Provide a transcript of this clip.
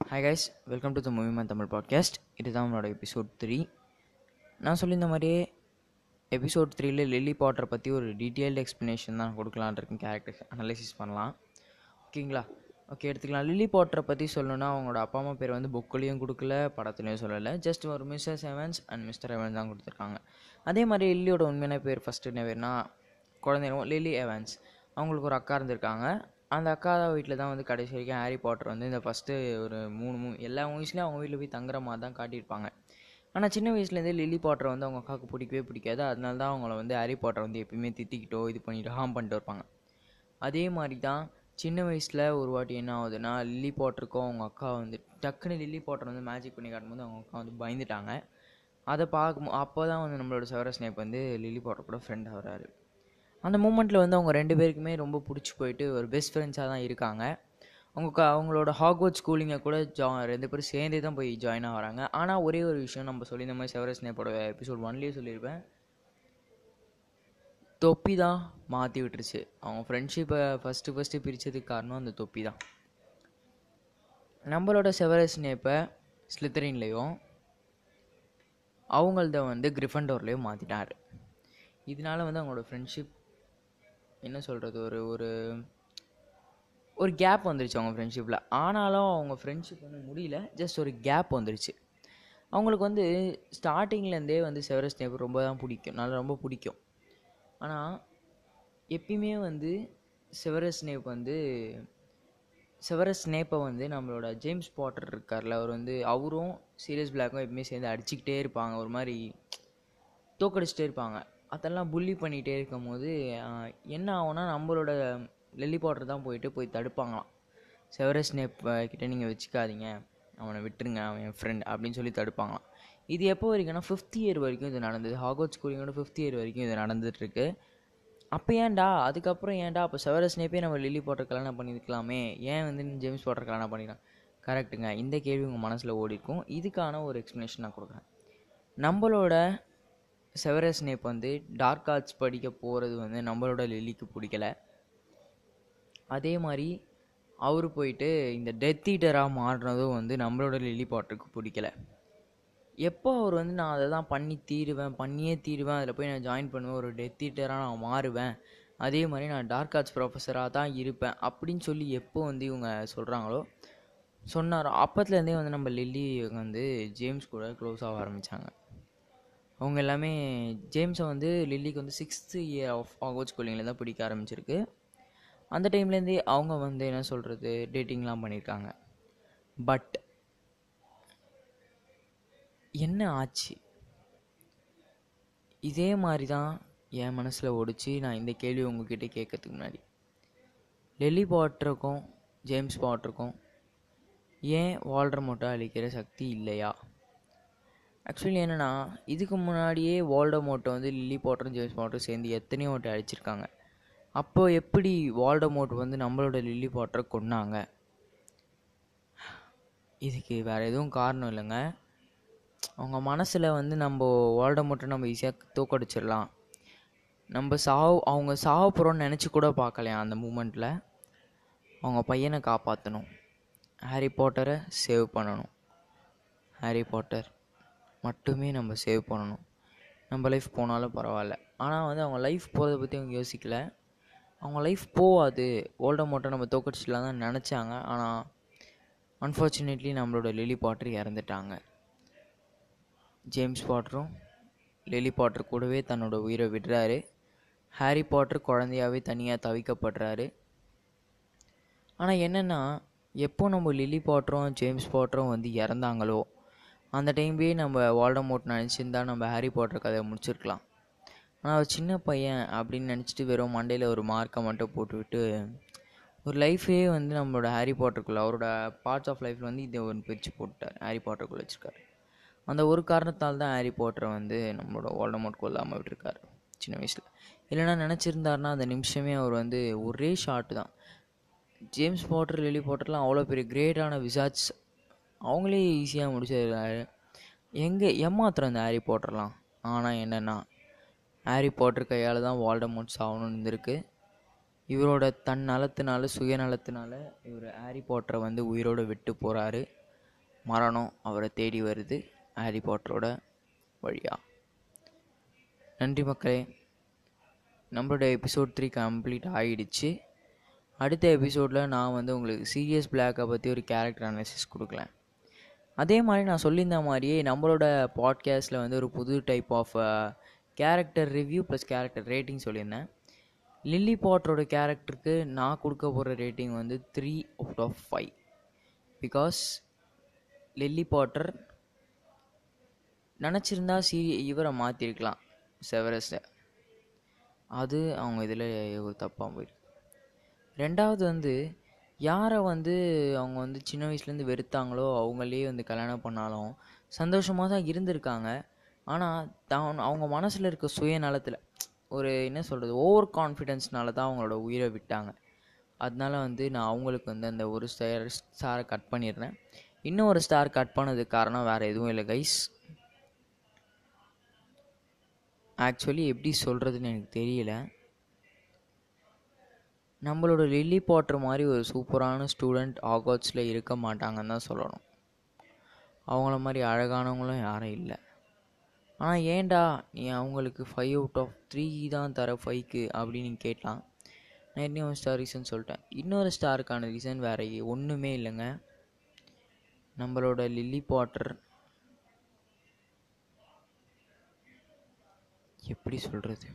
Hi guys welcome to the movie movie man Tamil podcast இதுதான் நம்மளோட episode three நான் சொல்லியிருந்த மாதிரியே எபிசோட் த்ரீல லில்லி பாட்டரை பற்றி ஒரு டீட்டெயில்டு எக்ஸ்ப்ளனேஷன் தான் கொடுக்கலான் இருக்கேன். கேரக்டர் அனலைசிஸ் பண்ணலாம். ஓகேங்களா ஓகே எடுத்துக்கலாம். லில்லி பாட்டரை பற்றி சொல்லணும்னா அவங்களோட அப்பா அம்மா பேர் வந்து புக்கிலையும் கொடுக்கல படத்துலையும் சொல்லலை. ஜஸ்ட் ஒரு mister Evans and mister Evans தான் கொடுத்துருக்காங்க. அதே மாதிரி லில்லியோட உண்மையான பேர் ஃபஸ்ட்டு என்ன பேர்னா குழந்தைங்க லில்லி எவன்ஸ் அவங்களுக்கு ஒரு அக்கா இருந்திருக்காங்க. அந்த அக்கா வீட்டில் தான் வந்து கடைசி வரைக்கும் ஹாரி பாட்டர் வந்து இந்த ஃபஸ்ட்டு ஒரு மூணு மூ எல்லா மூவிஸ்லேயும் அவங்க வீட்டில் போய் தங்குற மாதிரி தான் காட்டியிருப்பாங்க. ஆனால் சின்ன வயசுலேருந்தே லில்லி பாட்டரை வந்து அவங்க அக்காவுக்கு பிடிக்கவே பிடிக்காது. அதனால தான் அவங்கள வந்து ஹாரி பாட்டர் வந்து எப்பயுமே திட்டிக்கிட்டோ இது பண்ணிட்டு ஹார்ம் பண்ணிட்டு இருப்பாங்க. அதே மாதிரி தான் சின்ன வயசில் ஒரு வாட்டி என்ன ஆகுதுன்னா லில்லி பாட்டருக்கும் அவங்க அக்கா வந்து டக்குன்னு லில்லி பாட்டர் வந்து மேஜிக் பண்ணி காட்டும்போது அவங்க அக்கா வந்து பயந்துட்டாங்க. அதை பார்க்கும் அப்போ தான் வந்து நம்மளோட செவர ஸ்னேப் வந்து லில்லி பாட்டர் கூட ஃப்ரெண்ட் ஆகிறாரு. அந்த மூமெண்ட்டில் வந்து அவங்க ரெண்டு பேருக்குமே ரொம்ப பிடிச்சி போயிட்டு ஒரு பெஸ்ட் ஃப்ரெண்ட்ஸாக தான் இருக்காங்க. அவங்க க- அவங்களோட ஹாக்வர்ட் ஸ்கூலிங்கை கூட ஜா ரெண்டு பேரும் சேர்ந்தே தான் போய் ஜாயின் ஆகிறாங்க. ஆனால் ஒரே ஒரு விஷயம் நம்ம சொல்லி இந்த மாதிரி செவரஸ் நேப்போட எபிசோட் ஒன்லேயே சொல்லியிருப்பேன். தொப்பி தான் மாற்றி விட்டுருச்சு. அவங்க ஃப்ரெண்ட்ஷிப்பை ஃபஸ்ட்டு ஃபஸ்ட்டு பிரித்ததுக்கு காரணம் அந்த தொப்பி தான். நம்மளோட செவரஸ் நேப்பை ஸ்லித்தரின்லேயும் அவங்கள்த வந்து கிரிஃபண்டோர்லேயும் மாற்றிட்டார் இதனால வந்து அவங்களோட ஃப்ரெண்ட்ஷிப் என்ன சொல்கிறது ஒரு ஒரு ஒரு கேப் வந்துருச்சு அவங்க ஃப்ரெண்ட்ஷிப்பில் ஆனாலும் அவங்க ஃப்ரெண்ட்ஷிப் வந்து முடியல ஜஸ்ட் ஒரு கேப் வந்துருச்சு. அவங்களுக்கு வந்து ஸ்டார்டிங்லேருந்தே வந்து செவரஸ் நேப் ரொம்ப தான் பிடிக்கும். நல்லா ரொம்ப பிடிக்கும். ஆனால் எப்பயுமே வந்து செவரஸ் நேப் வந்து செவரஸ் ஸ்னேப்பை வந்து நம்மளோட ஜேம்ஸ் பாட்டர் இருக்கார்ல அவர் வந்து அவரும் சீரியஸ் பிளாக்கும் எப்பயுமே சேர்ந்து அடிச்சுக்கிட்டே இருப்பாங்க. ஒரு மாதிரி தோக்கடிச்சிட்டே இருப்பாங்க. அதெல்லாம் புள்ளி பண்ணிகிட்டே இருக்கும் போது என்ன ஆகும்னா நம்மளோட லெல்லி பாட்டர் தான் போயிட்டு போய் தடுப்பாங்களாம். செவரஸ் ஸ்னேப் கிட்ட நீங்கள் வச்சுக்காதீங்க. அவனை விட்டுருங்க அவன் என் ஃப்ரெண்ட் அப்படின்னு சொல்லி தடுப்பாங்களாம். இது எப்போ வரைக்கும்னா ஃபிஃப்த் இயர் வரைக்கும் இது நடந்தது. ஹாகோட் ஸ்கூலிங்கோட ஃபிஃப்த் இயர் வரைக்கும் இது நடந்துட்டுருக்கு. அப்போ ஏன்டா அதுக்கப்புறம் ஏன்டா அப்போ செவரஸ் ஸ்னேப்பே நம்ம லில்லி போட்டர் கல்யாணம் பண்ணியிருக்கலாமே ஏன் வந்து ஜேம்ஸ் போட்டர் கல்யாணம் பண்ணிக்கலாம்? கரெக்ட்டுங்க இந்த கேள்வி உங்கள் மனசில் ஓடி இருக்கும் இதுக்கான ஒரு எக்ஸ்ப்ளனேஷன் நான் கொடுக்குறேன். நம்மளோட செவரஸ் ஸ்னேப் வந்து டார்க் ஆர்ட்ஸ் படிக்க போகிறது வந்து நம்மளோட லில்லிக்கு பிடிக்கல. அதே மாதிரி அவர் போயிட்டு இந்த டெத் ஈட்டராக மாறினதும் வந்து நம்மளோட லில்லி பாட்டருக்கு பிடிக்கல. எப்போ அவர் வந்து நான் அதை தான் பண்ணி தீருவேன் பண்ணியே தீருவேன் அதில் போய் நான் ஜாயின் பண்ணுவேன் ஒரு டெத் ஈட்டராக நான் மாறுவேன் அதே மாதிரி நான் டார்க் ஆர்ட்ஸ் ப்ரொஃபஸராக தான் இருப்பேன் அப்படின்னு சொல்லி எப்போ வந்து இவங்க சொல்கிறாங்களோ சொன்னாரோ அப்பத்துலேருந்தே வந்து நம்ம லில்லி வந்து ஜேம்ஸ் கூட க்ளோஸ் ஆக ஆரம்பித்தாங்க அவங்க எல்லாமே ஜேம்ஸை வந்து லில்லிக்கு வந்து சிக்ஸ்த்து இயர் ஆஃப் ஆகோஜ் ஸ்கூலிங்கில் தான் பிடிக்க ஆரம்பிச்சிருக்கு. அந்த டைம்லேருந்தே அவங்க வந்து என்ன சொல்கிறது டேட்டிங்லாம் பண்ணியிருக்காங்க பட் என்ன ஆச்சு? இதே மாதிரி தான் என் மனசில் ஓடிச்சு. நான் இந்த கேள்வி உங்ககிட்ட கேட்கறதுக்கு முன்னாடி. லெல்லி பாட்டருக்கும் ஜேம்ஸ் பாட்டருக்கும் ஏன் வால்டர் மோட்டை அழிக்கிற சக்தி இல்லையா? ஆக்சுவலி என்னென்னா இதுக்கு முன்னாடியே வால்டமோட்டை வந்து லில்லி பாட்டரும் ஜேம்ஸ் பாட்டரும் சேர்ந்து எத்தனையோ ஓட்டை அடிச்சிருக்காங்க. அப்போ எப்படி வால்டமோட் வந்து நம்மளோட லில்லி பாட்டரை கொன்னாங்க? இதுக்கு வேறு எதுவும் காரணம் இல்லைங்க. அவங்க மனசில் வந்து நம்ம வால்டமோட்டை நம்ம ஈஸியாக தூக்கடிச்சிடலாம். நம்ம சாவு அவங்க சாக போகிறோன்னு நினச்சி கூட பார்க்கலையா அந்த மூமெண்ட்டில் அவங்க பையனை காப்பாற்றணும் ஹாரி பாட்டரை சேவ் பண்ணணும். ஹாரி பாட்டர் மட்டுமே நம்ம சேவ் பண்ணணும். நம்ம லைஃப் போனாலும் பரவாயில்ல. ஆனால் வந்து அவங்க லைஃப் போகிறத பற்றி அவங்க யோசிக்கல. அவங்க லைஃப் போகாது. ஓல்ட மோட்டை நம்ம தோக்கடிச்சிடலாம் தான் நினச்சாங்க. ஆனால் அன்ஃபார்ச்சுனேட்லி நம்மளோட லெலி பாட்டர் இறந்துட்டாங்க. ஜேம்ஸ் பாட்ரும் லெலி பாட்ரு கூடவே தன்னோட உயிரை விடுறாரு. ஹாரி பாட்டர் குழந்தையாவே தனியாக தவிக்கப்படுறாரு. ஆனால் என்னென்னா எப்போ நம்ம லில்லி பாட்டரும் ஜேம்ஸ் பாட்டரும் வந்து இறந்தாங்களோ அந்த டைம்லேயே நம்ம வால்டமோட் நினச்சிருந்தா நம்ம ஹாரி பாட்டர் கதையை முடிச்சிருக்கலாம். ஆனால் அவர் சின்ன பையன் அப்படின்னு நினச்சிட்டு வெறும் மண்டையில் ஒரு மார்க்கை மட்டும் போட்டுவிட்டு ஒரு லைஃபே வந்து நம்மளோட ஹாரி பாட்டருக்குள்ளே அவரோட பார்ட்ஸ் ஆஃப் லைஃப்பில் வந்து இதை ஒன்று பிரித்து போட்டுட்டார். ஹாரி பாட்டருக்குள்ளே வச்சுருக்காரு. அந்த ஒரு காரணத்தால் தான் ஹாரி பாட்டரை வந்து நம்மளோட வால்டமோட் கொல்லாமல் விட்டுருக்காரு சின்ன வயசில். இல்லைன்னா நினச்சிருந்தாருன்னா அந்த நிமிஷமே அவர் வந்து ஒரே ஷாட்டு தான். ஜேம்ஸ் பாட்டர் லிலி பாட்டர்லாம் அவ்வளோ பெரிய கிரேட்டான விசாட்ஸ் அவங்களே ஈஸியாக முடிச்சிடுறாரு எங்கே ஏமாத்துறோம் இந்த ஹாரி பாட்டர்லாம் ஆனால் என்னென்னா ஹாரி பாட்டர் கையால் தான் வால்டமோட்ஸ் ஆகணும்னு இருந்திருக்கு. இவரோட தன் நலத்தினால சுயநலத்தினால இவர் ஹாரி பாட்டரை வந்து உயிரோடு விட்டு போகிறாரு மரணம் அவரை தேடி வருது ஹாரி பாட்டரோட வழியாக நன்றி மக்களே. நம்மளோட எபிசோட் த்ரீ கம்ப்ளீட் ஆகிடுச்சு அடுத்த எபிசோடில் நான் வந்து உங்களுக்கு சீரியஸ் பிளாக்கை பற்றி ஒரு கேரக்டர் அனாலிசிஸ் கொடுக்கலேன் அதே மாதிரி நான் சொல்லியிருந்த மாதிரியே நம்மளோட பாட்காஸ்ட்டில் வந்து ஒரு புது type of character review plus character rating சொல்லியிருந்தேன். லில்லி பாட்டரோட கேரக்டருக்கு நான் கொடுக்க போகிற ரேட்டிங் வந்து three out of five because Lily Potter நினச்சிருந்தா சீ இவரை மாற்றிருக்கலாம் செவரஸை அது அவங்க இதில் ஒரு தப்பாக போயிருக்கு. ரெண்டாவது வந்து யாரை வந்து அவங்க வந்து சின்ன வயசுலேருந்து வெறுத்தாங்களோ அவங்களே வந்து கல்யாணம் பண்ணாலும் சந்தோஷமாக தான் இருந்திருக்காங்க. ஆனால் தான் அவங்க மனசில் இருக்க சுயநலத்தில் ஒரு என்ன சொல்கிறது ஓவர் கான்ஃபிடென்ஸ்னால தான் அவங்களோட உயிரை விட்டாங்க. அதனால வந்து நான் அவங்களுக்கு வந்து அந்த ஒரு ஸ்டார் ஸ்டாரை கட் பண்ணிடுறேன். இன்னும் ஒரு ஸ்டார் கட் பண்ணதுக்கு காரணம் வேறு எதுவும் இல்லை கைஸ் ஆக்சுவலி எப்படி சொல்கிறதுன்னு எனக்கு தெரியல. நம்மளோட லில்லி பாட்டர் மாதிரி ஒரு சூப்பரான ஸ்டூடெண்ட் ஆகாட்ஸில் இருக்க மாட்டாங்கன்னு தான் சொல்லணும். அவங்கள மாதிரி அழகானவங்களும் யாரும் இல்லை. ஆனால் ஏன்டா நீ அவங்களுக்கு ஃபைவ் அவுட் ஆஃப் த்ரீ தான் தர ஃபைவ்க்கு அப்படின்னு நீ கேட்கலாம் நான் என்ன ஒரு ஸ்டார் ரீசன் சொல்லிட்டேன். இன்னொரு ஸ்டாருக்கான ரீசன் வேறு ஒன்றுமே இல்லைங்க. நம்மளோட லில்லி பாட்டர் எப்படி சொல்கிறது